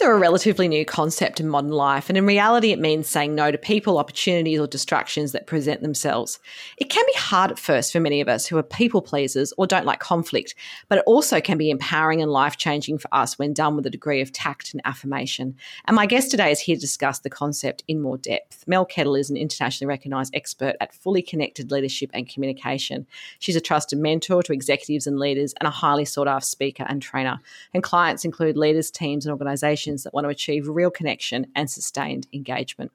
Boundaries are a relatively new concept in modern life, and in reality, it means saying no to people, opportunities, or distractions that present themselves. It can be hard at first for many of us who are people pleasers or don't like conflict, but it also can be empowering and life changing for us when done with a degree of tact and affirmation. And my guest today is here to discuss the concept in more depth. Mel Kettle is an internationally recognised expert at fully connected leadership and communication. She's a trusted mentor to executives and leaders and a highly sought after speaker and trainer. And clients include leaders, teams, and organisations that want to achieve real connection and sustained engagement.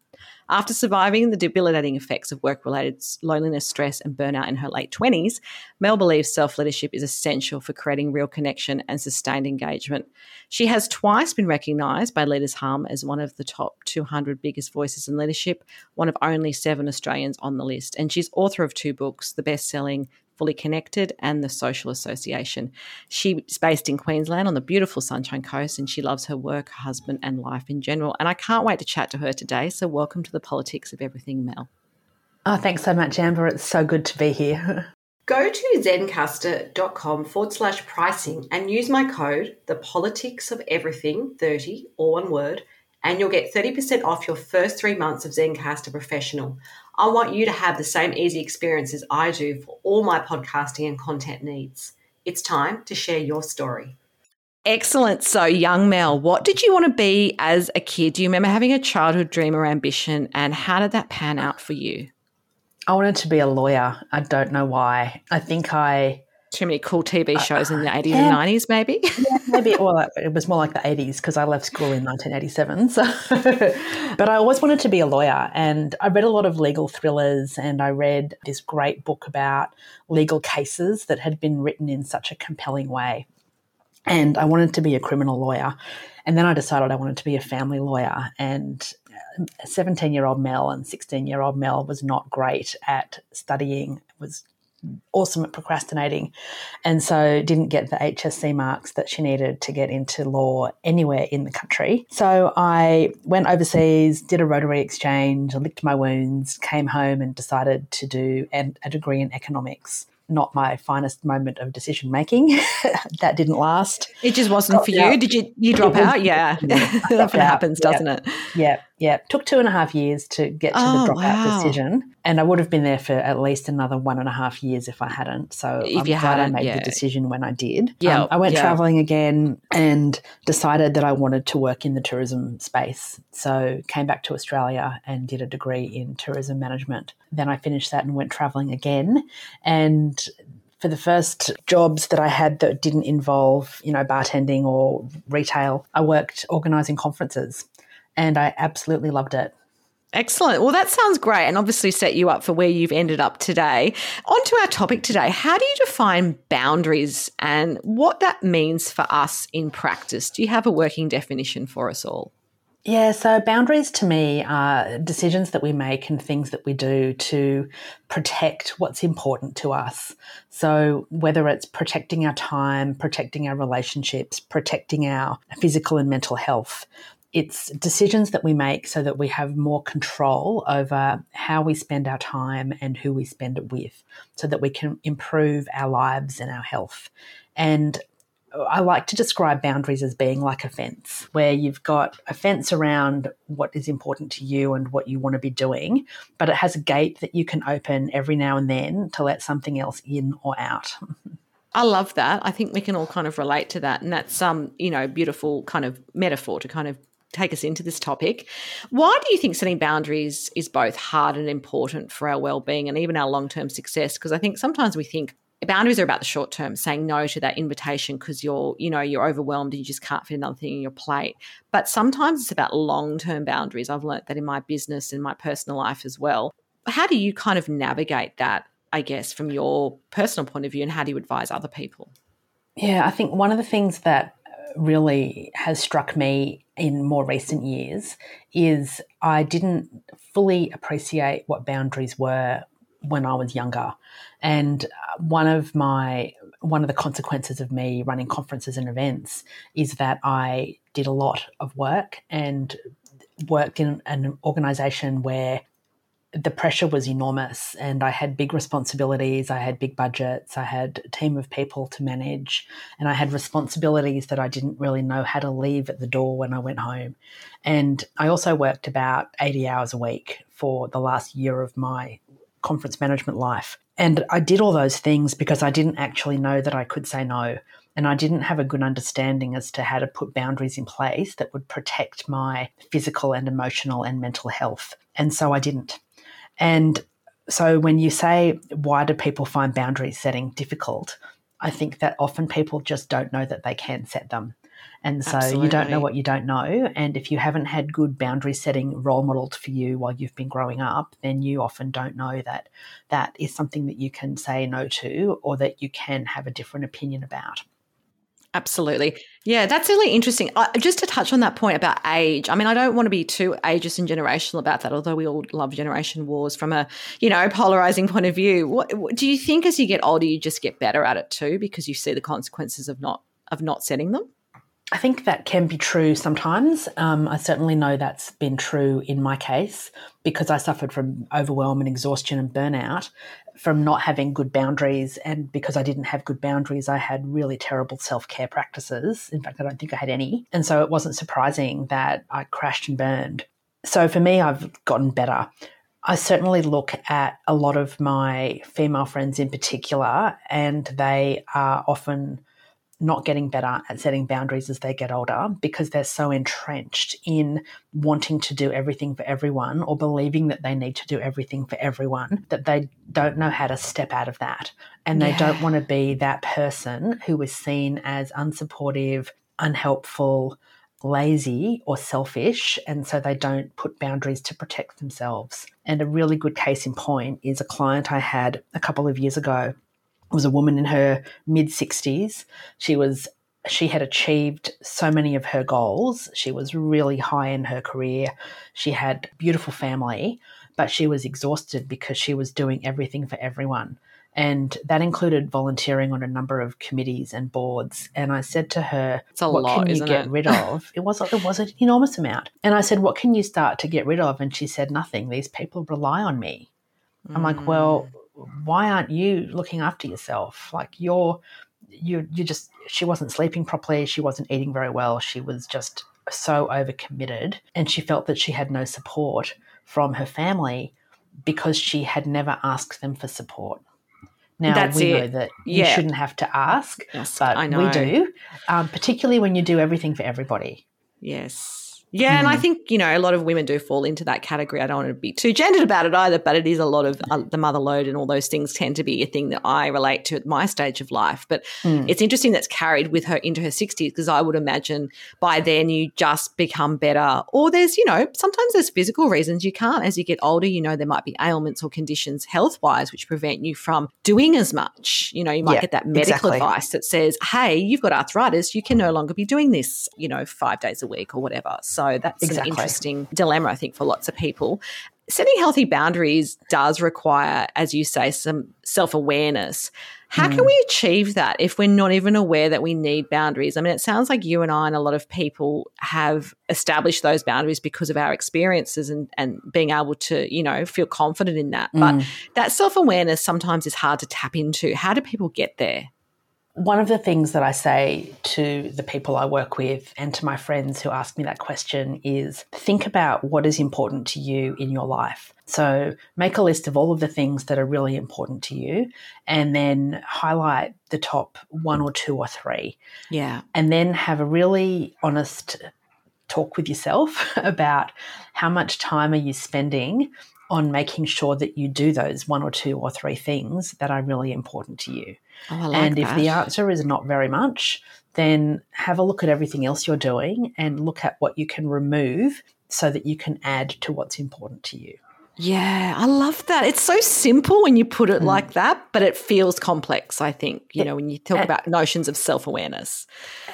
After surviving the debilitating effects of work related loneliness, stress, and burnout in her late 20s, Mel believes self leadership is essential for creating real connection and sustained engagement. She has twice been recognised by leadersHum as one of the top 200 biggest voices in leadership, one of only seven Australians on the list. And she's author of two books the best selling Fully Connected and the Social Association. She's based in Queensland on the beautiful Sunshine Coast and she loves her work, her husband, and life in general. And I can't wait to chat to her today. So, welcome to the Politics of Everything, Mel. Oh, thanks so much, Amber. It's so good to be here. Go to zencastr.com forward slash pricing and use my code, the politics of everything 30, or one word, and you'll get 30% off your first three months of Zencastr Professional. I want you to have the same easy experience as I do for all my podcasting and content needs. It's time to share your story. Excellent. So, young Mel, what did you want to be as a kid? Do you remember having a childhood dream or ambition, and how did that pan out for you? I wanted to be a lawyer. I don't know why. I think I too many cool TV uh, shows in the 80s yeah. and 90s, maybe? yeah, maybe. Well, it was more like the 80s because I left school in 1987. So. but I always wanted to be a lawyer. And I read a lot of legal thrillers and I read this great book about legal cases that had been written in such a compelling way. And I wanted to be a criminal lawyer. And then I decided I wanted to be a family lawyer. And 17 year old Mel and 16 year old Mel was not great at studying, was awesome at procrastinating and so didn't get the HSC marks that she needed to get into law anywhere in the country. So I went overseas, did a Rotary exchange, licked my wounds, came home and decided to do a degree in economics not my finest moment of decision making. that didn't last. It just wasn't for you. Did you you drop out? Yeah, that happens, doesn't it? Yeah, yeah. Took two and a half years to get to oh, the dropout wow. decision, and I would have been there for at least another one and a half years if I hadn't. So if I'm you glad I made yeah. the decision when I did. Yeah, um, I went yeah. traveling again and decided that I wanted to work in the tourism space. So came back to Australia and did a degree in tourism management. Then I finished that and went traveling again, and for the first jobs that I had that didn't involve, you know, bartending or retail, I worked organizing conferences and I absolutely loved it. Excellent. Well, that sounds great and obviously set you up for where you've ended up today. On to our topic today. How do you define boundaries and what that means for us in practice? Do you have a working definition for us all? Yeah, so boundaries to me are decisions that we make and things that we do to protect what's important to us. So, whether it's protecting our time, protecting our relationships, protecting our physical and mental health, it's decisions that we make so that we have more control over how we spend our time and who we spend it with, so that we can improve our lives and our health. And I like to describe boundaries as being like a fence, where you've got a fence around what is important to you and what you want to be doing, but it has a gate that you can open every now and then to let something else in or out. I love that. I think we can all kind of relate to that. And that's some, you know, beautiful kind of metaphor to kind of take us into this topic. Why do you think setting boundaries is both hard and important for our well-being and even our long-term success? Because I think sometimes we think boundaries are about the short term saying no to that invitation because you're you know you're overwhelmed and you just can't fit another thing in your plate but sometimes it's about long term boundaries i've learnt that in my business and my personal life as well how do you kind of navigate that i guess from your personal point of view and how do you advise other people yeah i think one of the things that really has struck me in more recent years is i didn't fully appreciate what boundaries were when I was younger. And uh, one of my one of the consequences of me running conferences and events is that I did a lot of work and worked in an organization where the pressure was enormous and I had big responsibilities. I had big budgets. I had a team of people to manage and I had responsibilities that I didn't really know how to leave at the door when I went home. And I also worked about 80 hours a week for the last year of my conference management life. And I did all those things because I didn't actually know that I could say no. And I didn't have a good understanding as to how to put boundaries in place that would protect my physical and emotional and mental health. And so I didn't. And so when you say, why do people find boundary setting difficult? I think that often people just don't know that they can set them. And so Absolutely. you don't know what you don't know. And if you haven't had good boundary setting role modeled for you while you've been growing up, then you often don't know that that is something that you can say no to or that you can have a different opinion about. Absolutely. Yeah, that's really interesting. Uh, just to touch on that point about age, I mean, I don't want to be too ageist and generational about that, although we all love generation wars from a, you know, polarizing point of view. What, what, do you think as you get older, you just get better at it too because you see the consequences of not of not setting them? I think that can be true sometimes. Um, I certainly know that's been true in my case because I suffered from overwhelm and exhaustion and burnout from not having good boundaries. And because I didn't have good boundaries, I had really terrible self care practices. In fact, I don't think I had any. And so it wasn't surprising that I crashed and burned. So for me, I've gotten better. I certainly look at a lot of my female friends in particular, and they are often not getting better at setting boundaries as they get older because they're so entrenched in wanting to do everything for everyone or believing that they need to do everything for everyone that they don't know how to step out of that. And they yeah. don't want to be that person who is seen as unsupportive, unhelpful, lazy, or selfish. And so they don't put boundaries to protect themselves. And a really good case in point is a client I had a couple of years ago was a woman in her mid 60s. She was she had achieved so many of her goals. She was really high in her career. She had beautiful family, but she was exhausted because she was doing everything for everyone. And that included volunteering on a number of committees and boards. And I said to her, it's a "What lot, can you get it? rid of?" It was it was an enormous amount. And I said, "What can you start to get rid of?" And she said, "Nothing. These people rely on me." Mm. I'm like, "Well, why aren't you looking after yourself? Like you're you you just she wasn't sleeping properly, she wasn't eating very well, she was just so overcommitted and she felt that she had no support from her family because she had never asked them for support. Now That's we it. know that yeah. you shouldn't have to ask, yes, but we do, um, particularly when you do everything for everybody. Yes. Yeah, mm. and I mm. think you know a lot of women do fall into that category. I don't want to be too gendered about it either, but it is a lot of uh, the mother load and all those things tend to be a thing that I relate to at my stage of life. But mm. it's interesting that's carried with her into her sixties because I would imagine by then you just become better. Or there's you know sometimes there's physical reasons you can't as you get older. You know there might be ailments or conditions health wise which prevent you from doing as much. You know you might yeah, get that medical exactly. advice that says, "Hey, you've got arthritis. You can no longer be doing this. You know five days a week or whatever." So so that's exactly. an interesting dilemma, I think, for lots of people. Setting healthy boundaries does require, as you say, some self awareness. How mm. can we achieve that if we're not even aware that we need boundaries? I mean, it sounds like you and I and a lot of people have established those boundaries because of our experiences and, and being able to, you know, feel confident in that. Mm. But that self awareness sometimes is hard to tap into. How do people get there? One of the things that I say to the people I work with and to my friends who ask me that question is think about what is important to you in your life. So make a list of all of the things that are really important to you and then highlight the top one or two or three. Yeah. And then have a really honest talk with yourself about how much time are you spending on making sure that you do those one or two or three things that are really important to you. Oh, I like and if that. the answer is not very much, then have a look at everything else you're doing and look at what you can remove so that you can add to what's important to you. Yeah, I love that. It's so simple when you put Mm. it like that, but it feels complex, I think, you know, when you talk uh, about notions of self awareness.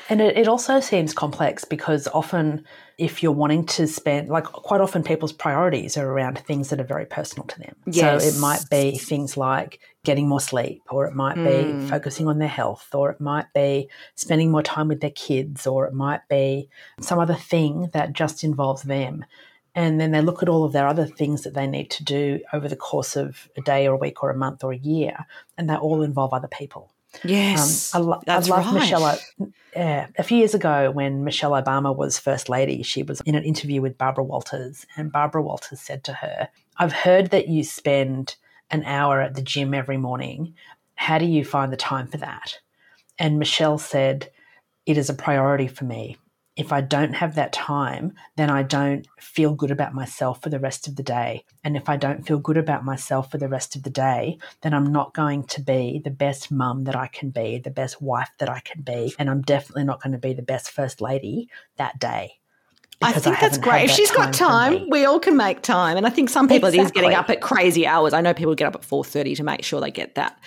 And it, it also seems complex because often, if you're wanting to spend, like quite often, people's priorities are around things that are very personal to them. So it might be things like getting more sleep, or it might be Mm. focusing on their health, or it might be spending more time with their kids, or it might be some other thing that just involves them. And then they look at all of their other things that they need to do over the course of a day or a week or a month or a year, and they all involve other people. Yes, Um, I, lo- I love right. Michelle. Yeah, a few years ago, when Michelle Obama was first lady, she was in an interview with Barbara Walters, and Barbara Walters said to her, "I've heard that you spend an hour at the gym every morning. How do you find the time for that?" And Michelle said, "It is a priority for me. If I don't have that time, then I don't feel good about myself for the rest of the day. And if I don't feel good about myself for the rest of the day, then I'm not going to be the best mum that I can be, the best wife that I can be, and I'm definitely not going to be the best first lady that day. I think that's great. If that she's got time, we all can make time. And I think some people it is getting up at crazy hours. I know people get up at four thirty to make sure they get that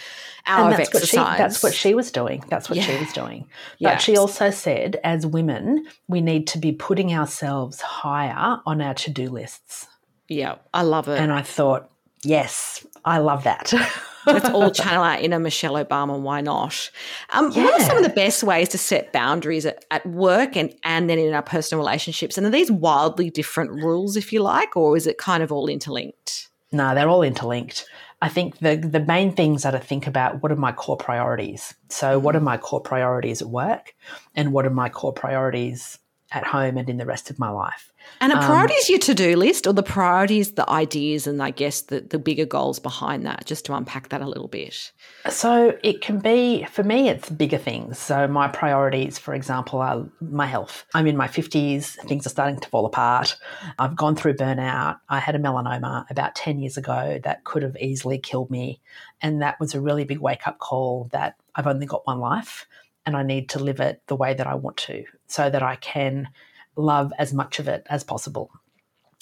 hour and of that's what she exercise. that's what she was doing. That's what she was doing. Yeah. But she also said, as women, we need to be putting ourselves higher on our to do lists. Yeah, I love it. And I thought, yes, I love that. Let's all channel our inner Michelle Obama. Why not? Um, What are some of the best ways to set boundaries at, at work and, and then in our personal relationships? And are these wildly different rules, if you like, or is it kind of all interlinked? No, they're all interlinked. I think the the main things are to think about what are my core priorities. So, what are my core priorities at work, and what are my core priorities at home and in the rest of my life. And Um, a priority is your to do list, or the priorities, the ideas, and I guess the, the bigger goals behind that, just to unpack that a little bit. So it can be, for me, it's bigger things. So my priorities, for example, are my health. I'm in my 50s, things are starting to fall apart. I've gone through burnout. I had a melanoma about 10 years ago that could have easily killed me. And that was a really big wake up call that I've only got one life and I need to live it the way that I want to so that I can love as much of it as possible.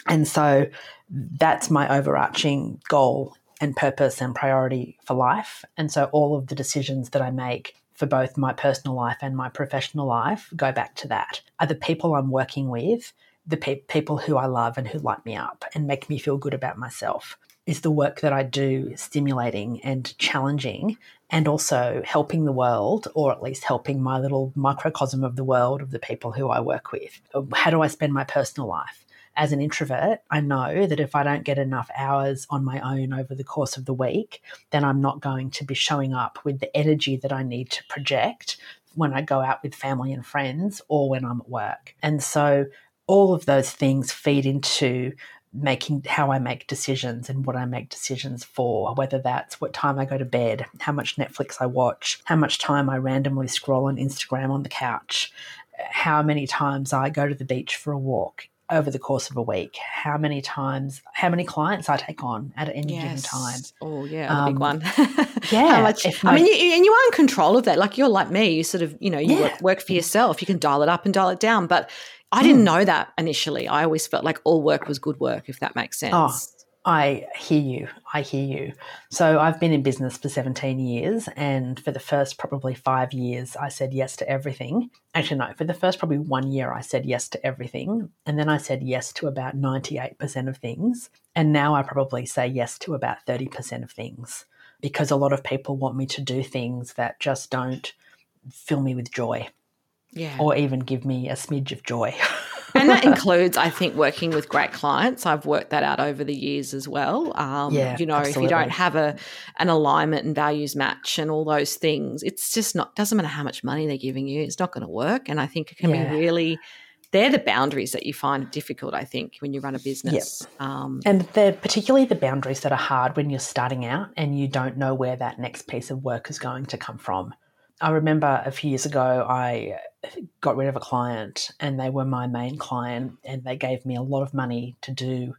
And so that's my overarching goal and purpose and priority for life. And so all of the decisions that I make for both my personal life and my professional life go back to that. Are the people I'm working with the pe- people who I love and who light me up and make me feel good about myself? Is the work that I do stimulating and challenging and also helping the world, or at least helping my little microcosm of the world of the people who I work with? How do I spend my personal life? as an introvert, I know that if I don't get enough hours on my own over the course of the week, then I'm not going to be showing up with the energy that I need to project when I go out with family and friends or when I'm at work. And so all of those things feed into making how I make decisions and what I make decisions for, whether that's what time I go to bed, how much Netflix I watch, how much time I randomly scroll on Instagram on the couch, how many times I go to the beach for a walk over the course of a week, how many times, how many clients I take on at any given time. Oh, yeah, the big Um, one. yeah, if I mean, you, and you are in control of that. Like you're like me. You sort of, you know, you Yeah. work, work for yourself. You can dial it up and dial it down. But I Hmm. didn't know that initially. I always felt like all work was good work, if that makes sense. Oh, I hear you. I hear you. So I've been in business for 17 years, and for the first probably five years, I said yes to everything. Actually, no, for the first probably one year, I said yes to everything. And then I said yes to about 98% of things. And now I probably say yes to about 30% of things because a lot of people want me to do things that just don't fill me with joy yeah. or even give me a smidge of joy. and that includes, I think, working with great clients. I've worked that out over the years as well. Um, Yeah, you know, if you don't have a an alignment and values match and all those things, it's just not doesn't matter how much money they're giving you. It's not going to work. And I think it can Yeah. be really. They're the boundaries that you find difficult. I think when you run a business. Um, And they're particularly the boundaries that are hard when you're starting out and you don't know where that next piece of work is going to come from. I remember a few years ago, I got rid of a client and they were my main client and they gave me a lot of money to do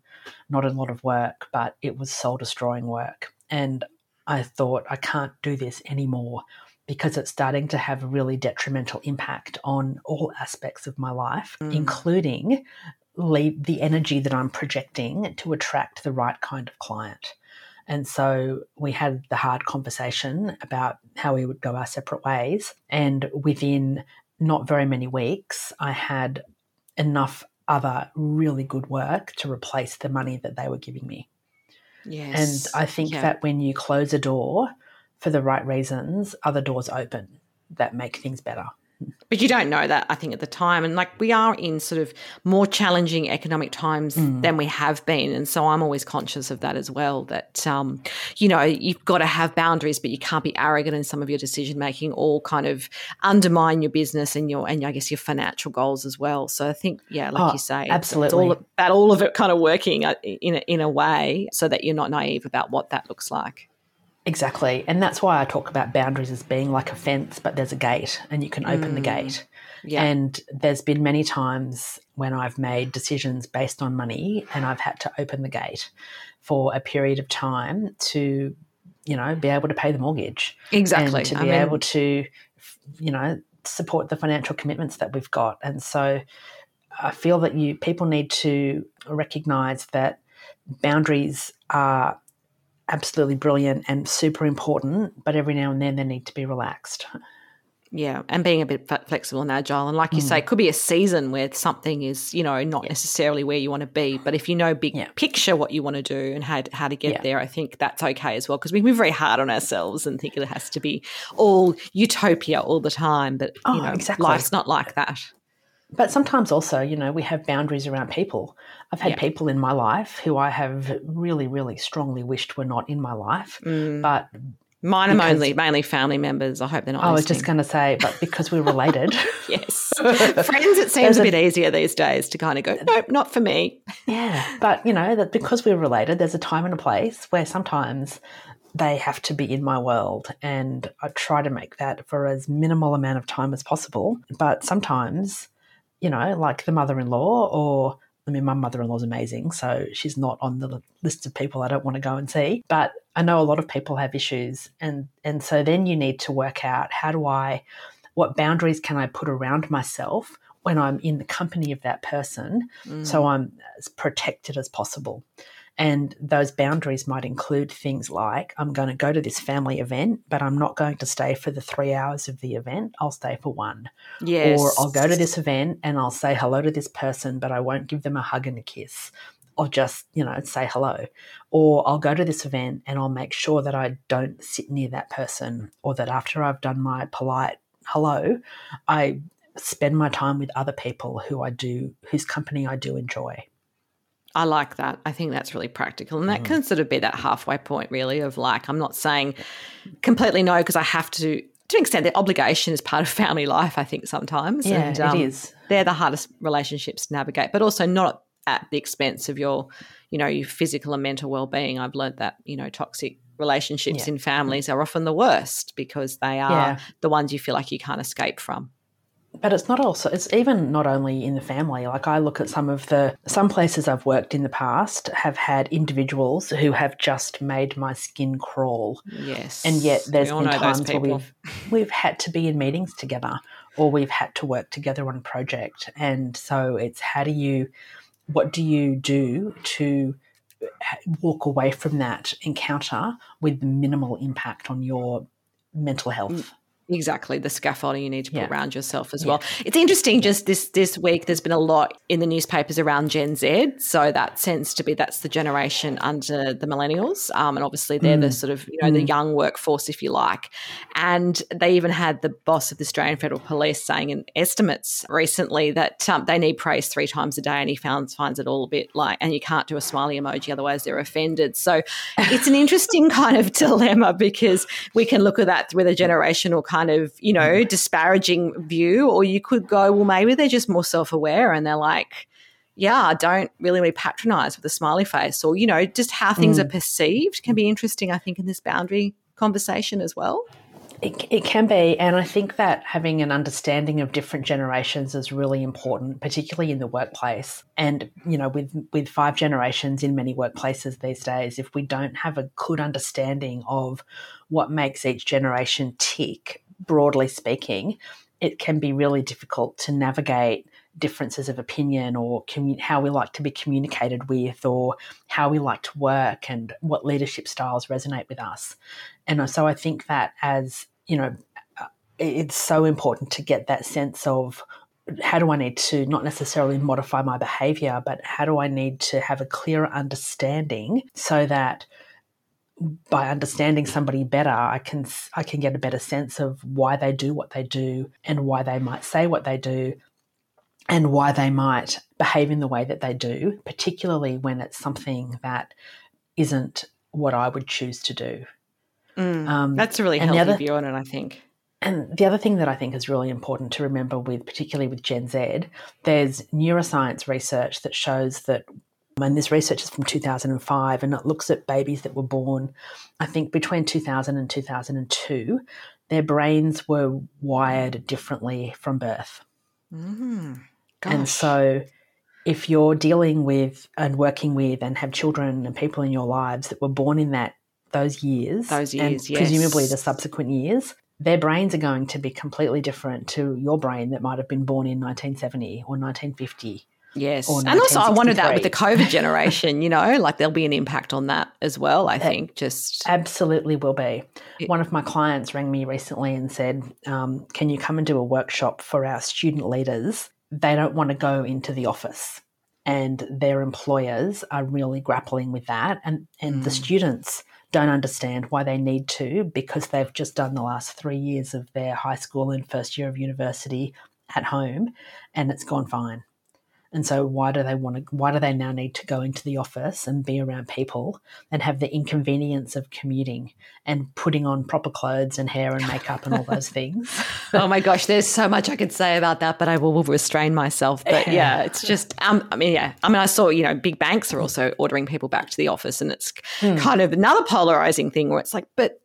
not a lot of work, but it was soul destroying work. And I thought, I can't do this anymore. because it's starting to have a really detrimental impact on all aspects of my life, mm. including the energy that I'm projecting to attract the right kind of client. And so we had the hard conversation about how we would go our separate ways. And within not very many weeks, I had enough other really good work to replace the money that they were giving me. Yes. And I think yeah. that when you close a door for the right reasons, other doors open that make things better. But you don't know that, I think, at the time. And like we are in sort of more challenging economic times mm. than we have been. And so I'm always conscious of that as well that, um, you know, you've got to have boundaries, but you can't be arrogant in some of your decision making or kind of undermine your business and your, and I guess your financial goals as well. So I think, yeah, like oh, you say, absolutely. It's all about all of it kind of working uh, in a, in a way so that you're not naive about what that looks like. Exactly. And that's why I talk about boundaries as being like a fence, but there's a gate and you can open mm. the gate. Yeah. And there's been many times when I've made decisions based on money and I've had to open the gate for a period of time to, you know, be able to pay the mortgage. Exactly. And to be I mean, able to, you know, support the financial commitments that we've got. And so I feel that you people need to recognize that boundaries are absolutely brilliant and super important, but every now and then they need to be relaxed. Yeah, and being a bit flexible and agile. And like you mm. say, it could be a season where something is, you know, not necessarily where you want to be. But if you know big yeah. picture what you want to do and how, how to get yeah. there, I think that's okay as well. Because we can be very hard on ourselves and think it has to be all utopia all the time. But, oh, you know, exactly. life's not like that. But sometimes also, you know, we have boundaries around people. I've had yeah. people in my life who I have really, really strongly wished were not in my life. Mm. But mine are mainly mainly family members. I hope they're not. I was just going to say, but because we're related, yes, friends. It seems a bit easier these days to kind of go, nope, not for me. Yeah, but you know that because we're related, there's a time and a place where sometimes they have to be in my world and I try to make that for as minimal amount of time as possible. But sometimes you know, like the mother in law, or I mean, my mother in law is amazing, so she's not on the list of people I don't want to go and see. But I know a lot of people have issues, and and so then you need to work out how do I, what boundaries can I put around myself when I'm in the company of that person, mm. so I'm as protected as possible. And those boundaries might include things like I'm going to go to this family event, but I'm not going to stay for the three hours of the event. I'll stay for one. Yes. Or I'll go to this event and I'll say hello to this person, but I won't give them a hug and a kiss. I'll just, you know, say hello. Or I'll go to this event and I'll make sure that I don't sit near that person or that after I've done my polite hello, I spend my time with other people who I do, whose company I do enjoy. I like that. I think that's really practical. And that mm. can sort of be that halfway point, really, of like, I'm not saying completely no because I have to, to an extent, the obligation is part of family life, I think, sometimes. Yeah, and, um, it is. They're the hardest relationships to navigate, but also not at the expense of your, you know, your physical and mental well being. I've learned that, you know, toxic relationships yeah. in families are often the worst because they are yeah. the ones you feel like you can't escape from but it's not also it's even not only in the family. Like i look at some of the some places i've worked in the past have had individuals who have just made my skin crawl. Yes. And yet there's been times where we've we've had to be in meetings together or we've had to work together on a project. And so it's how do you what do you do to eh, walk away from that encounter with minimal impact on your mental health Exactly, the scaffolding you need to put yeah. around yourself as well. It's interesting. Just this this week, there's been a lot in the newspapers around Gen Z. So that tends to be that's the generation under the millennials, um, and obviously they're mm. the sort of you know mm. the young workforce, if you like. And they even had the boss of the Australian Federal Police saying in estimates recently that um, they need praise three times a day, and he finds finds it all a bit like, and you can't do a smiley emoji, otherwise they're offended. So it's an interesting kind of dilemma because we can look at that with a generational kind of, you know, mm. disparaging view, or you could go, well, maybe they're just more self aware and they're like, yeah, I don't really be patronized with a smiley face, or, you know, just how things mm. are perceived can be interesting, I think, in this boundary conversation as well. It, it can be. And I think that having an understanding of different generations is really important, particularly in the workplace. And, you know, with, with five generations in many workplaces these days, if we don't have a good understanding of what makes each generation tick, broadly speaking, it can be really difficult to navigate differences of opinion or commun- how we like to be communicated with or how we like to work and what leadership styles resonate with us. And so I think that as, you know, uh, it's so important to get that sense of how do I need to not necessarily modify my behavior, but how do I need to have a clearer understanding so that by understanding somebody better, I can I can get a better sense of why they do what they do and why they might say what they do and why they might behave in the way that they do, particularly when it's something that isn't what I would choose to do. Mm, um, that's a really healthy other, view on it, I think. And the other thing that I think is really important to remember with, particularly with Gen Z, there's neuroscience research that shows that, and this research is from 2005, and it looks at babies that were born, I think, between 2000 and 2002. Their brains were wired differently from birth. Mm. And so, if you're dealing with and working with and have children and people in your lives that were born in that those years, those years, and yes. presumably the subsequent years, their brains are going to be completely different to your brain that might have been born in 1970 or 1950. Yes. And also, I wondered that with the COVID generation, you know, like there'll be an impact on that as well, I think. Just absolutely will be. It, One of my clients rang me recently and said, um, Can you come and do a workshop for our student leaders they don't want to go into the office and their employers are really grappling with that and and mm. the students don't understand why they need to because they've just done the last 3 years of their high school and first year of university at home and it's gone fine and so why do they want to why do they now need to go into the office and be around people and have the inconvenience of commuting and putting on proper clothes and hair and makeup and all those things? oh my gosh, there's so much I could say about that, but I will, restrain myself. But yeah, it's just um, I mean, yeah. I mean I saw, you know, big banks are also ordering people back to the office and it's mm. kind of another polarizing thing where it's like, but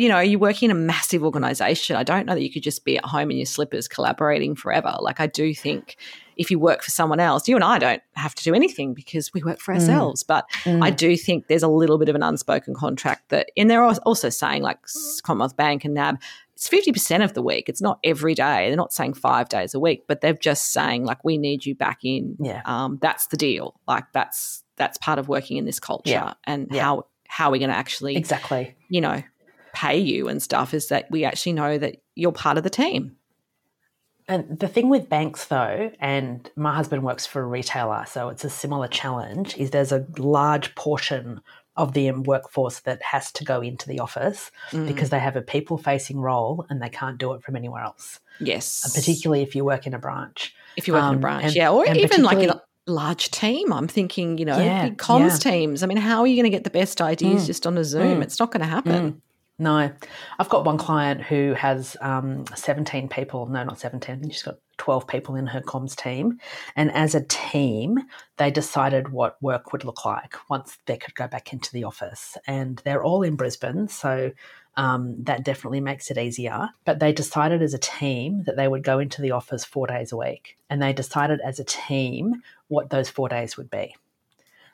you know, you're working in a massive organization. I don't know that you could just be at home in your slippers collaborating forever. Like, I do think if you work for someone else, you and I don't have to do anything because we work for mm. ourselves. Mm. But mm. I do think there's a little bit of an unspoken contract that, and they're also saying, like Commonwealth Bank and NAB, it's 50% of the week. It's not every day. They're not saying five days a week, but they're just saying, like, we need you back in. Yeah. Um, that's the deal. Like, that's that's part of working in this culture yeah. and yeah. how how we're going to actually exactly you know pay you and stuff is that we actually know that you're part of the team. And the thing with banks, though, and my husband works for a retailer, so it's a similar challenge, is there's a large portion of the workforce that has to go into the office mm. because they have a people facing role and they can't do it from anywhere else. Yes. And particularly if you work in a branch. If you work um, in a um, branch, and, yeah. Or even like in a large team. I'm thinking, you know, yeah, comms yeah. teams. I mean, how are you going to get the best ideas mm. just on a Zoom? Mm. It's not going to happen. No, I've got one client who has um, 17 people. No, not 17. She's got 12 people in her comms team. And as a team, they decided what work would look like once they could go back into the office. And they're all in Brisbane. So um, that definitely makes it easier. But they decided as a team that they would go into the office four days a week. And they decided as a team what those four days would be.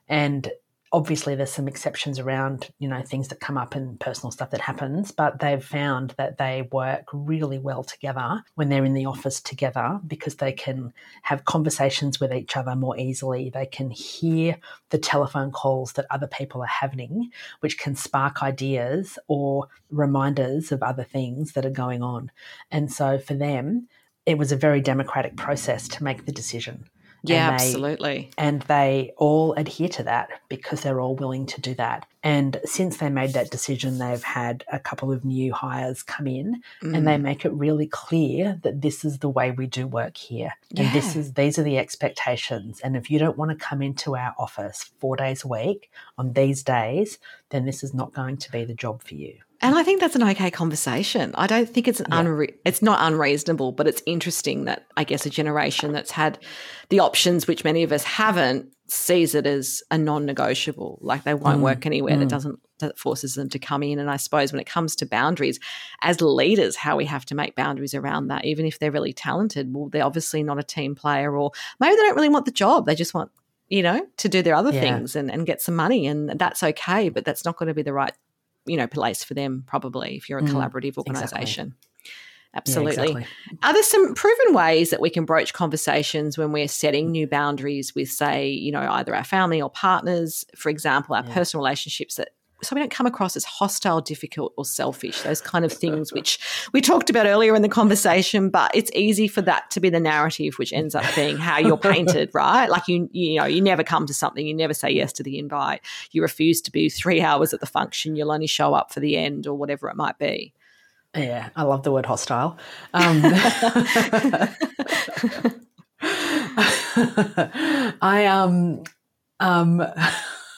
And obviously there's some exceptions around you know things that come up and personal stuff that happens but they've found that they work really well together when they're in the office together because they can have conversations with each other more easily. They can hear the telephone calls that other people are having which can spark ideas or reminders of other things that are going on. And so for them it was a very democratic process to make the decision yeah, they, absolutely. And they all adhere to that because they're all willing to do that. And since they made that decision, they've had a couple of new hires come in mm. and they mm. make it really clear that this is the way we do work here. Yeah. And this is these are the expectations. And if you don't want to come into our office four days a week on these days, then this is not going to be the job for you. And I think that's an okay conversation. I don't think it's an yeah. unre- it's not unreasonable, but it's interesting that I guess a generation that's had the options which many of us haven't sees it as a non-negotiable. Like they won't mm. work anywhere mm. that doesn't that forces them to come in. And I suppose when it comes to boundaries, as leaders, how we have to make boundaries around that, even if they're really talented, well, they're obviously not a team player, or maybe they don't really want the job. They just want you know, to do their other yeah. things and, and get some money. And that's okay, but that's not going to be the right you know place for them probably if you're a mm, collaborative organization. Exactly. Absolutely. Yeah, exactly. Are there some proven ways that we can broach conversations when we're setting new boundaries with, say, you know, either our family or partners, for example, our yeah. personal relationships that so we don't come across as hostile, difficult, or selfish. Those kind of things which we talked about earlier in the conversation. But it's easy for that to be the narrative, which ends up being how you're painted, right? Like you, you know, you never come to something, you never say yes to the invite, you refuse to be three hours at the function, you'll only show up for the end or whatever it might be. Yeah, I love the word hostile. Um, I um um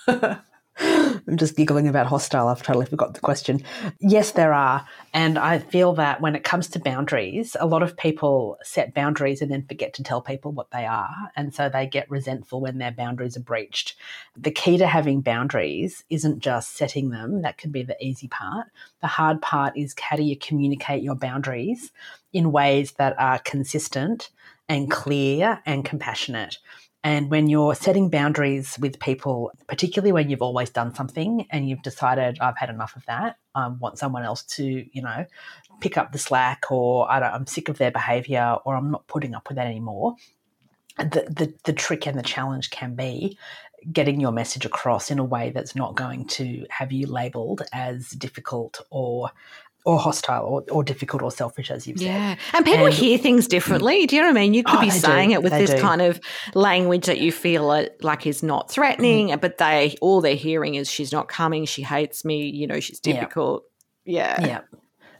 I'm just giggling about hostile. I've totally forgot the question. Yes, there are. And I feel that when it comes to boundaries, a lot of people set boundaries and then forget to tell people what they are. And so they get resentful when their boundaries are breached. The key to having boundaries isn't just setting them, that can be the easy part. The hard part is how do you communicate your boundaries in ways that are consistent and clear and compassionate. And when you're setting boundaries with people, particularly when you've always done something and you've decided, I've had enough of that, I want someone else to, you know, pick up the slack or I am sick of their behavior or I'm not putting up with that anymore. The, the, the trick and the challenge can be getting your message across in a way that's not going to have you labeled as difficult or or hostile or, or difficult or selfish, as you've yeah. said. Yeah. And people and, hear things differently. Do you know what I mean? You could oh, be saying do. it with they this do. kind of language that you feel like is not threatening, mm. but they all they're hearing is she's not coming, she hates me, you know, she's difficult. Yeah. Yeah. yeah.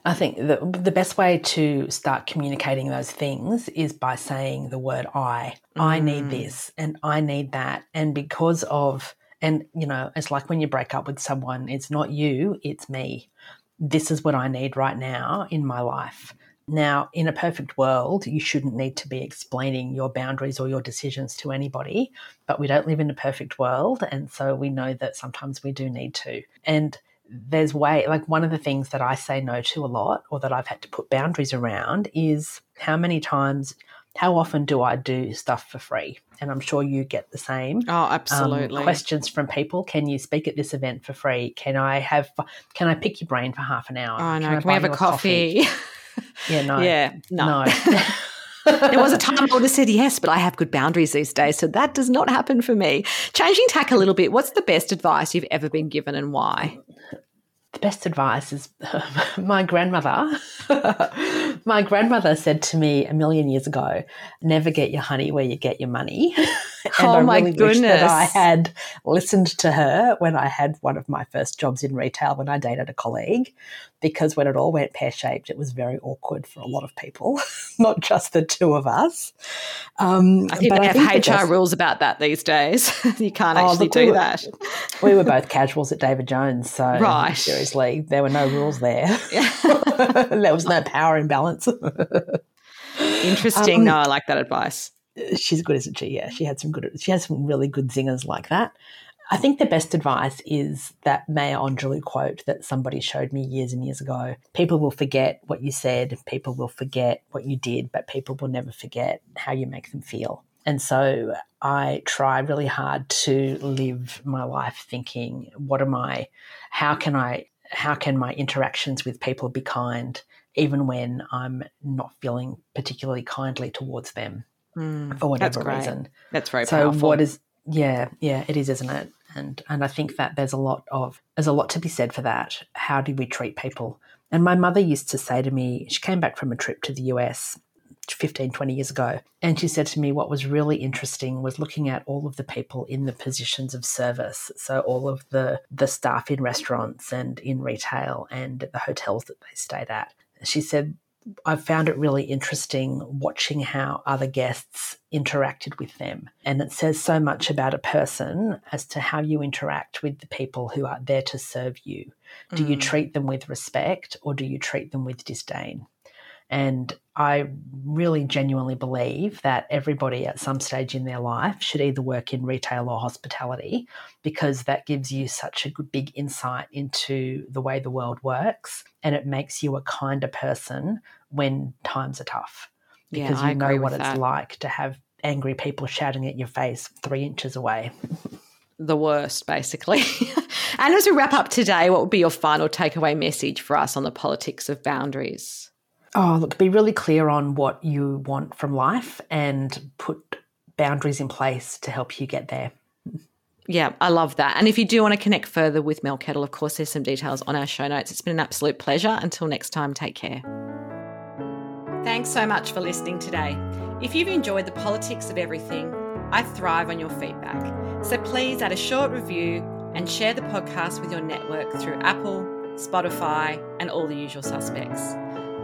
I think the, the best way to start communicating those things is by saying the word I. Mm. I need mm. this and I need that. And because of, and you know, it's like when you break up with someone, it's not you, it's me this is what I need right now in my life. Now, in a perfect world, you shouldn't need to be explaining your boundaries or your decisions to anybody, but we don't live in a perfect world. And so we know that sometimes we do need to. And there's way, like one of the things that I say no to a lot or that I've had to put boundaries around is how many times how often do I do stuff for free? And I'm sure you get the same. Oh, um, absolutely. Um, questions from people: Can you speak at this event for free? Can I have? Can I pick your brain for half an hour? Oh no! Can, can we have a coffee? coffee? yeah, no. Yeah, no. no. there was a time I would have said yes, but I have good boundaries these days, so that does not happen for me. Changing tack a little bit, what's the best advice you've ever been given and why? The best advice is my grandmother. my grandmother said to me a million years ago, "Never get your honey where you get your money." and oh I my really goodness! that I had listened to her when I had one of my first jobs in retail when I dated a colleague, because when it all went pear shaped, it was very awkward for a lot of people, not just the two of us. Um, I think they I have think HR rules about that these days. you can't oh, actually do we were, that. we were both casuals at David Jones, so right. seriously, there were no rules there. there was no power imbalance. Interesting. Um, no, I like that advice. She's good, isn't she? Yeah, she had some good. She had some really good zingers like that. I think the best advice is that Maya Angelou quote that somebody showed me years and years ago. People will forget what you said, people will forget what you did, but people will never forget how you make them feel. And so I try really hard to live my life thinking, what am I, how can I, how can my interactions with people be kind, even when I'm not feeling particularly kindly towards them mm, for whatever that's reason. That's very so powerful. what is, yeah, yeah, it is, isn't it? and and I think that there's a lot of there's a lot to be said for that. How do we treat people? And my mother used to say to me, she came back from a trip to the US 15, 20 years ago. And she said to me, what was really interesting was looking at all of the people in the positions of service. So all of the, the staff in restaurants and in retail and the hotels that they stayed at. She said, I found it really interesting watching how other guests interacted with them. And it says so much about a person as to how you interact with the people who are there to serve you. Do mm. you treat them with respect or do you treat them with disdain? And I really genuinely believe that everybody at some stage in their life should either work in retail or hospitality because that gives you such a good big insight into the way the world works and it makes you a kinder person when times are tough because yeah, you know what it's that. like to have angry people shouting at your face three inches away. the worst, basically. and as we wrap up today, what would be your final takeaway message for us on the politics of boundaries? Oh, look, be really clear on what you want from life and put boundaries in place to help you get there. Yeah, I love that. And if you do want to connect further with Mel Kettle, of course, there's some details on our show notes. It's been an absolute pleasure. Until next time, take care. Thanks so much for listening today. If you've enjoyed the politics of everything, I thrive on your feedback. So please add a short review and share the podcast with your network through Apple, Spotify, and all the usual suspects.